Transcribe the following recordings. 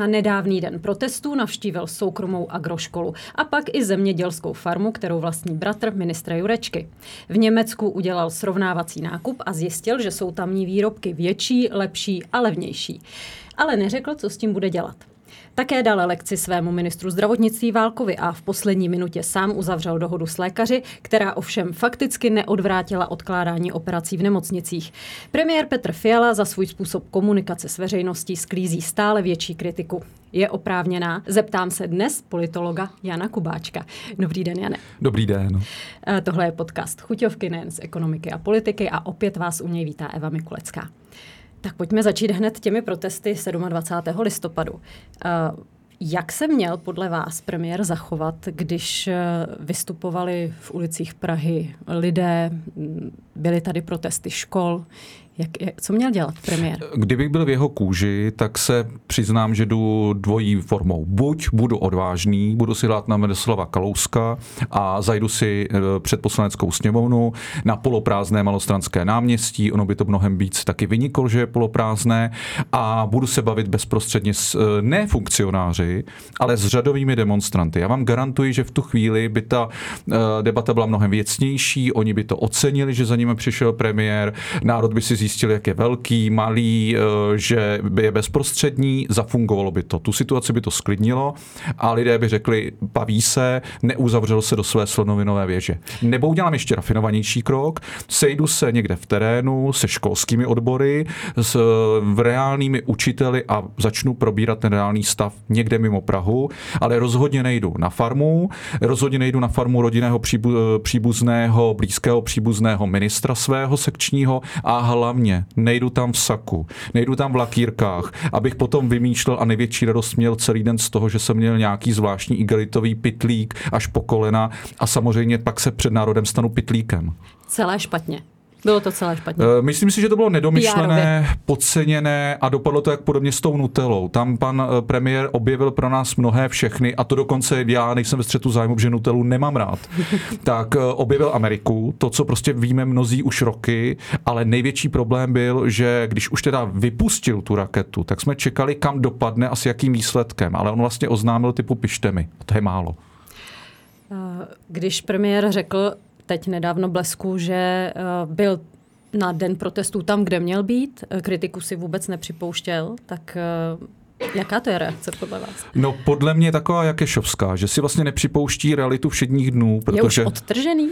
Na nedávný den protestů navštívil soukromou agroškolu a pak i zemědělskou farmu, kterou vlastní bratr ministra Jurečky. V Německu udělal srovnávací nákup a zjistil, že jsou tamní výrobky větší, lepší a levnější. Ale neřekl, co s tím bude dělat. Také dal lekci svému ministru zdravotnictví Válkovi a v poslední minutě sám uzavřel dohodu s lékaři, která ovšem fakticky neodvrátila odkládání operací v nemocnicích. Premiér Petr Fiala za svůj způsob komunikace s veřejností sklízí stále větší kritiku. Je oprávněná? Zeptám se dnes politologa Jana Kubáčka. Dobrý den, Jane. Dobrý den. Eh, tohle je podcast Chuťovky nejen z ekonomiky a politiky a opět vás u něj vítá Eva Mikulecká. Tak pojďme začít hned těmi protesty 27. listopadu. Eh, jak se měl podle vás premiér zachovat, když eh, vystupovali v ulicích Prahy lidé, byly tady protesty škol? Jak, co měl dělat premiér? Kdybych byl v jeho kůži, tak se přiznám, že jdu dvojí formou. Buď budu odvážný, budu si hlát na Miroslava Kalouska a zajdu si eh, před poslaneckou sněmovnu na poloprázdné malostranské náměstí, ono by to mnohem víc taky vyniklo, že je poloprázdné a budu se bavit bezprostředně s eh, ne funkcionáři, ale s řadovými demonstranty. Já vám garantuji, že v tu chvíli by ta eh, debata byla mnohem věcnější, oni by to ocenili, že za nimi přišel premiér, národ by si zjistil, jak je velký, malý, eh, že by je bezprostřední, zafungovalo by to. Tu situaci by to sklidnilo a lidé by řekli, baví se, neuzavřel se do své slonovinové věže. Nebo udělám ještě rafinovanější krok, sejdu se někde v terénu se školskými odbory, s reálnými učiteli a začnu probírat ten reálný stav někde mimo Prahu, ale rozhodně nejdu na farmu, rozhodně nejdu na farmu rodinného příbuzného, blízkého příbuzného ministra svého sekčního a hlavně hlavně nejdu tam v saku, nejdu tam v lakírkách, abych potom vymýšlel a největší radost měl celý den z toho, že jsem měl nějaký zvláštní igelitový pitlík až po kolena a samozřejmě pak se před národem stanu pitlíkem. Celé špatně. Bylo to celé špatně. Eh, myslím si, že to bylo nedomyšlené, PR-ově. podceněné a dopadlo to jak podobně s tou Nutelou. Tam pan eh, premiér objevil pro nás mnohé všechny a to dokonce já nejsem ve střetu zájmu, že Nutelu nemám rád. tak eh, objevil Ameriku, to, co prostě víme mnozí už roky, ale největší problém byl, že když už teda vypustil tu raketu, tak jsme čekali, kam dopadne a s jakým výsledkem, ale on vlastně oznámil typu pištemi. To je málo. Když premiér řekl, teď nedávno blesku, že eh, byl na den protestů tam, kde měl být, kritiku si vůbec nepřipouštěl, tak eh, Jaká to je reakce podle vás? No podle mě taková Jakešovská, že si vlastně nepřipouští realitu všedních dnů. Protože je už odtržený?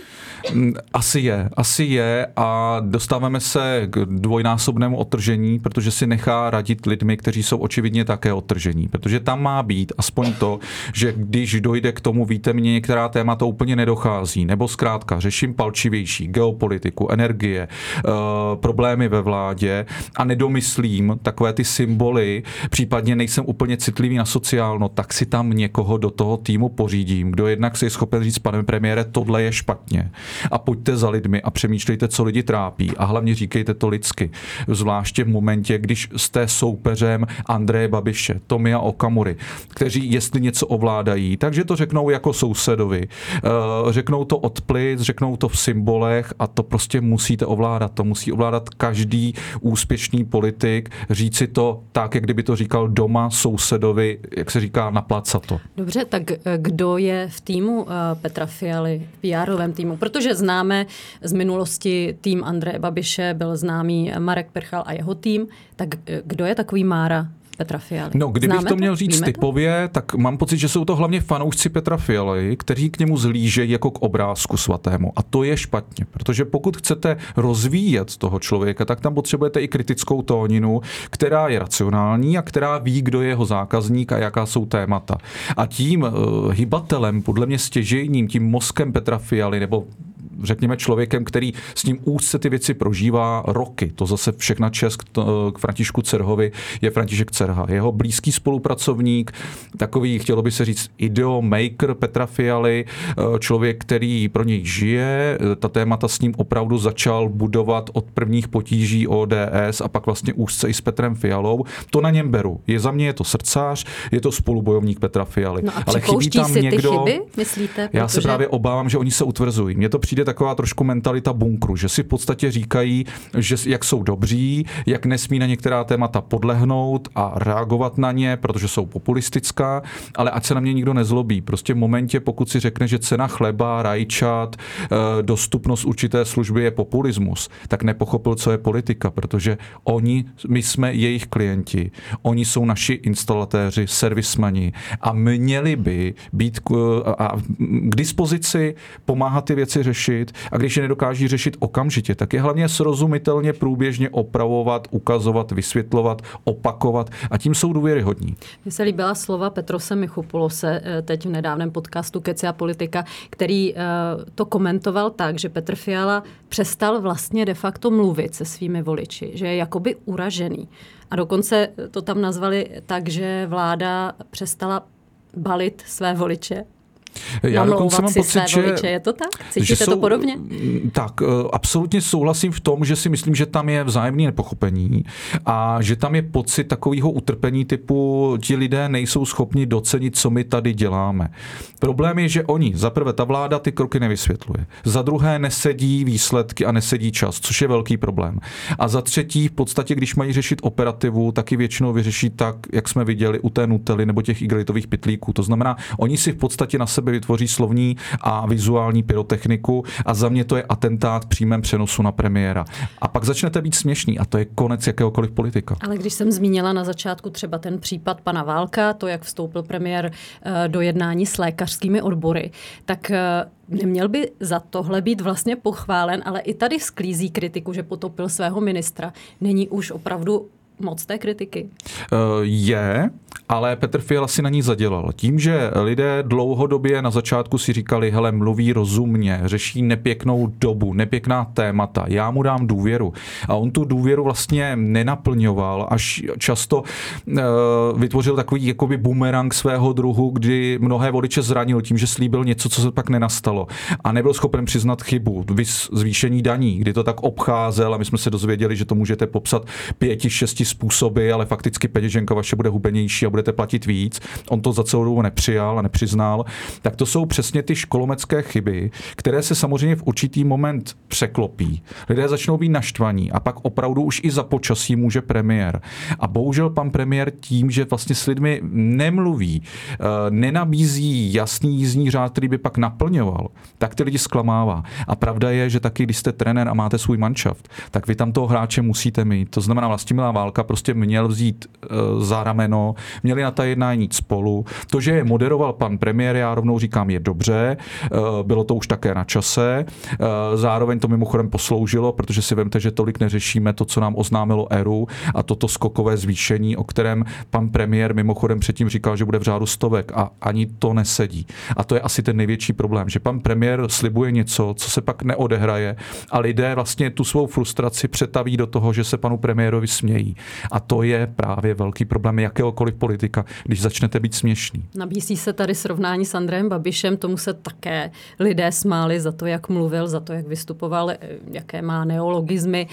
Mm, asi je, asi je a dostáváme se k dvojnásobnému odtržení, protože si nechá radit lidmi, kteří jsou očividně také odtržení. Protože tam má být aspoň to, že když dojde k tomu, víte, mě některá témata úplně nedochází, nebo zkrátka řeším palčivější geopolitiku, energie, uh, problémy ve vládě a nedomyslím takové ty symboly, případně nejsem úplně citlivý na sociálno, tak si tam někoho do toho týmu pořídím, kdo jednak si je schopen říct, pane premiére, tohle je špatně. A pojďte za lidmi a přemýšlejte, co lidi trápí. A hlavně říkejte to lidsky. Zvláště v momentě, když jste soupeřem Andreje Babiše, Tomia Okamury, kteří jestli něco ovládají, takže to řeknou jako sousedovi. Eh, řeknou to od plic, řeknou to v symbolech a to prostě musíte ovládat. To musí ovládat každý úspěšný politik, říci to tak, jak kdyby to říkal doma doma sousedovi, jak se říká, naplácat to. Dobře, tak eh, kdo je v týmu eh, Petra Fialy, v pr týmu? Protože známe z minulosti tým Andreje Babiše, byl známý Marek Perchal a jeho tým, tak eh, kdo je takový Mára Petra Fialy. No, kdybych Známe to měl říct Víme typově, to? tak mám pocit, že jsou to hlavně fanoušci Petra Fialy, kteří k němu zlížejí jako k obrázku svatému. A to je špatně, protože pokud chcete rozvíjet toho člověka, tak tam potřebujete i kritickou tóninu, která je racionální a která ví, kdo je jeho zákazník a jaká jsou témata. A tím uh, hybatelem, podle mě stěžejním, tím mozkem Petra Fialy, nebo řekněme, člověkem, který s ním úzce ty věci prožívá roky. To zase všechna česk k Františku Cerhovi je František Cerha. Jeho blízký spolupracovník, takový, chtělo by se říct, ideomaker Petra Fialy, eh, člověk, který pro něj žije. Ta témata s ním opravdu začal budovat od prvních potíží ODS a pak vlastně úzce i s Petrem Fialou. To na něm beru. Je za mě je to srdcář, je to spolubojovník Petra Fialy. No a Ale chybí tam si někdo. Ty chyby, myslíte? Já se právě obávám, že oni se utvrzují. Mně to přijde taková trošku mentalita bunkru, že si v podstatě říkají, že jak jsou dobří, jak nesmí na některá témata podlehnout a reagovat na ně, protože jsou populistická, ale ať se na mě nikdo nezlobí. Prostě v momentě, pokud si řekne, že cena chleba, rajčat, eh, dostupnost určité služby je populismus, tak nepochopil, co je politika, protože oni, my jsme jejich klienti, oni jsou naši instalatéři, servismani a měli by být k, a, k dispozici pomáhat ty věci řešit a když je nedokáží řešit okamžitě, tak je hlavně srozumitelně průběžně opravovat, ukazovat, vysvětlovat, opakovat a tím jsou důvěryhodní. Mně se líbila slova Petrose Michopulose eh, teď v nedávném podcastu Keci a politika, který eh, to komentoval tak, že Petr Fiala přestal vlastně de facto mluvit se svými voliči, že je jakoby uražený. A dokonce to tam nazvali tak, že vláda přestala balit své voliče já dokonce mám pocit, že, voliče. Je to tak? Cítíte že jsou, to podobně? Tak, eh, absolutně souhlasím v tom, že si myslím, že tam je vzájemné nepochopení a že tam je pocit takového utrpení typu, ti lidé nejsou schopni docenit, co my tady děláme. Problém je, že oni, za prvé, ta vláda ty kroky nevysvětluje. Za druhé, nesedí výsledky a nesedí čas, což je velký problém. A za třetí, v podstatě, když mají řešit operativu, taky většinou vyřeší tak, jak jsme viděli u té Nutely nebo těch igelitových pitlíků. To znamená, oni si v podstatě na sebe vytvoří slovní a vizuální pyrotechniku a za mě to je atentát v přímém přenosu na premiéra. A pak začnete být směšný a to je konec jakéhokoliv politika. Ale když jsem zmínila na začátku třeba ten případ pana Válka, to, jak vstoupil premiér eh, do jednání s lékařskými odbory, tak eh, Neměl by za tohle být vlastně pochválen, ale i tady sklízí kritiku, že potopil svého ministra. Není už opravdu moc té kritiky? Eh, je, ale Petr Fiala si na ní zadělal. Tím, že lidé dlouhodobě na začátku si říkali, hele, mluví rozumně, řeší nepěknou dobu, nepěkná témata, já mu dám důvěru. A on tu důvěru vlastně nenaplňoval, až často uh, vytvořil takový jakoby bumerang svého druhu, kdy mnohé voliče zranil tím, že slíbil něco, co se pak nenastalo. A nebyl schopen přiznat chybu, zvýšení daní, kdy to tak obcházel a my jsme se dozvěděli, že to můžete popsat pěti, šesti způsoby, ale fakticky peněženka vaše bude hubenější a budete platit víc. On to za celou dobu nepřijal a nepřiznal. Tak to jsou přesně ty školomecké chyby, které se samozřejmě v určitý moment překlopí. Lidé začnou být naštvaní a pak opravdu už i za počasí může premiér. A bohužel pan premiér tím, že vlastně s lidmi nemluví, eh, nenabízí jasný jízdní řád, který by pak naplňoval, tak ty lidi zklamává. A pravda je, že taky, když jste trenér a máte svůj manšaft, tak vy tam toho hráče musíte mít. To znamená, Vlastimilá válka prostě měl vzít uh, za rameno, měli na ta jednání jít spolu. To, že je moderoval pan premiér, já rovnou říkám, je dobře, uh, bylo to už také na čase. Uh, zároveň to mimochodem posloužilo, protože si vemte, že tolik neřešíme to, co nám oznámilo ERU a toto skokové zvýšení, o kterém pan premiér mimochodem předtím říkal, že bude v řádu stovek a ani to nesedí. A to je asi ten největší problém, že pan premiér slibuje něco, co se pak neodehraje a lidé vlastně tu svou frustraci přetaví do toho, že se panu premiérovi smějí. A to je právě velký problém jakéhokoliv politika, když začnete být směšný. Nabízí se tady srovnání s Andrejem Babišem, tomu se také lidé smáli za to, jak mluvil, za to, jak vystupoval, eh, jaké má neologizmy.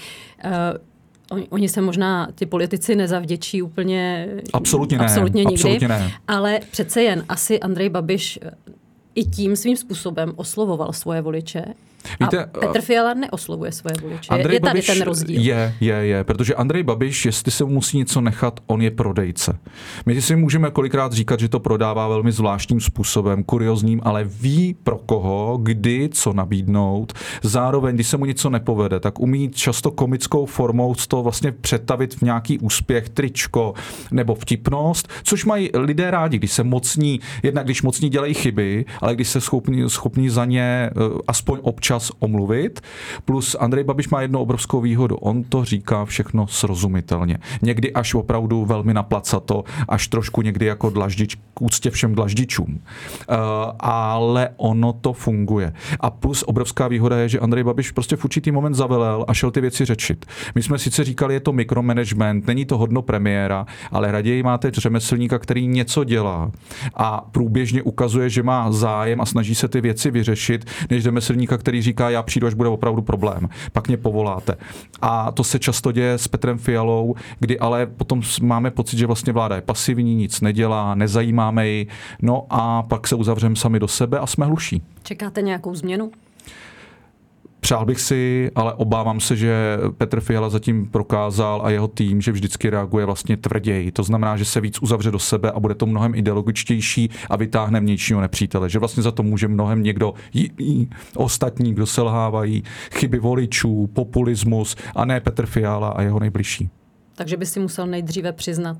Uh, Oni se možná, ty politici, nezavděčí úplně absolutně, ne, absolutně nikdy, absolutně ne. ale přece jen asi Andrej Babiš eh, i tím svým způsobem oslovoval svoje voliče Víte, a Petr Fiala neoslovuje svoje voliče. Andrej je tady Babiš ten rozdíl. Je, je, je, protože Andrej Babiš, jestli se mu musí něco nechat, on je prodejce. My si můžeme kolikrát říkat, že to prodává velmi zvláštním způsobem, kuriozním, ale ví pro koho, kdy, co nabídnout. Zároveň, když se mu něco nepovede, tak umí často komickou formou to vlastně přetavit v nějaký úspěch, tričko nebo vtipnost, což mají lidé rádi, když se mocní, jednak když mocní dělají chyby, ale když se schopní, schopní za ně eh, aspoň občas čas omluvit. Plus Andrej Babiš má jednu obrovskou výhodu. On to říká všechno srozumitelně. Někdy až opravdu velmi naplacato, až trošku někdy jako dlaždič, k úctě všem dlaždičům. Uh, ale ono to funguje. A plus obrovská výhoda je, že Andrej Babiš prostě v určitý moment zavelel a šel ty věci řečit. My jsme sice říkali, je to mikromanagement, není to hodno premiéra, ale raději máte řemeslníka, který něco dělá a průběžně ukazuje, že má zájem a snaží se ty věci vyřešit, než řemeslníka, který říká, já přijdu, až bude opravdu problém. Pak mě povoláte. A to se často děje s Petrem Fialou, kdy ale potom máme pocit, že vlastně vláda je pasivní, nic nedělá, nezajímáme ji, no a pak se uzavřeme sami do sebe a jsme hluší. Čekáte nějakou změnu? Přál bych si, ale obávám se, že Petr Fiala zatím prokázal a jeho tým, že vždycky reaguje vlastně tvrději. To znamená, že se víc uzavře do sebe a bude to mnohem ideologičtější a vytáhne vnějšího nepřítele. Že vlastně za to může mnohem někdo jiný, ostatní, kdo selhávají, chyby voličů, populismus a ne Petr Fiala a jeho nejbližší. Takže by si musel nejdříve přiznat,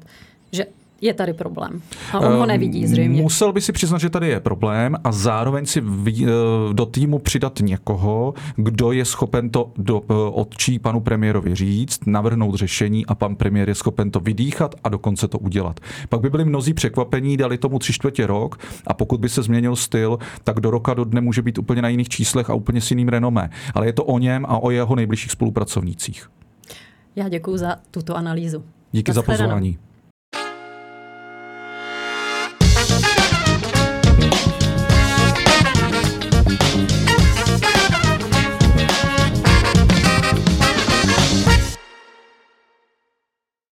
že je tady problém. A on ho ehm, nevidí zřejmě. Musel by si přiznat, že tady je problém a zároveň si eh, do týmu přidat někoho, kdo je schopen to do, eh, odčí panu premiérovi říct, navrhnout řešení a pan premiér je schopen to vydýchat a dokonce to udělat. Pak by byli mnozí překvapení, dali tomu tři čtvrtě rok a pokud by se změnil styl, tak do roka do dne může být úplně na jiných číslech a úplně s jiným renomé. Ale je to o něm a o jeho nejbližších spolupracovnících. Já děkuji za tuto analýzu. Díky za pozvání.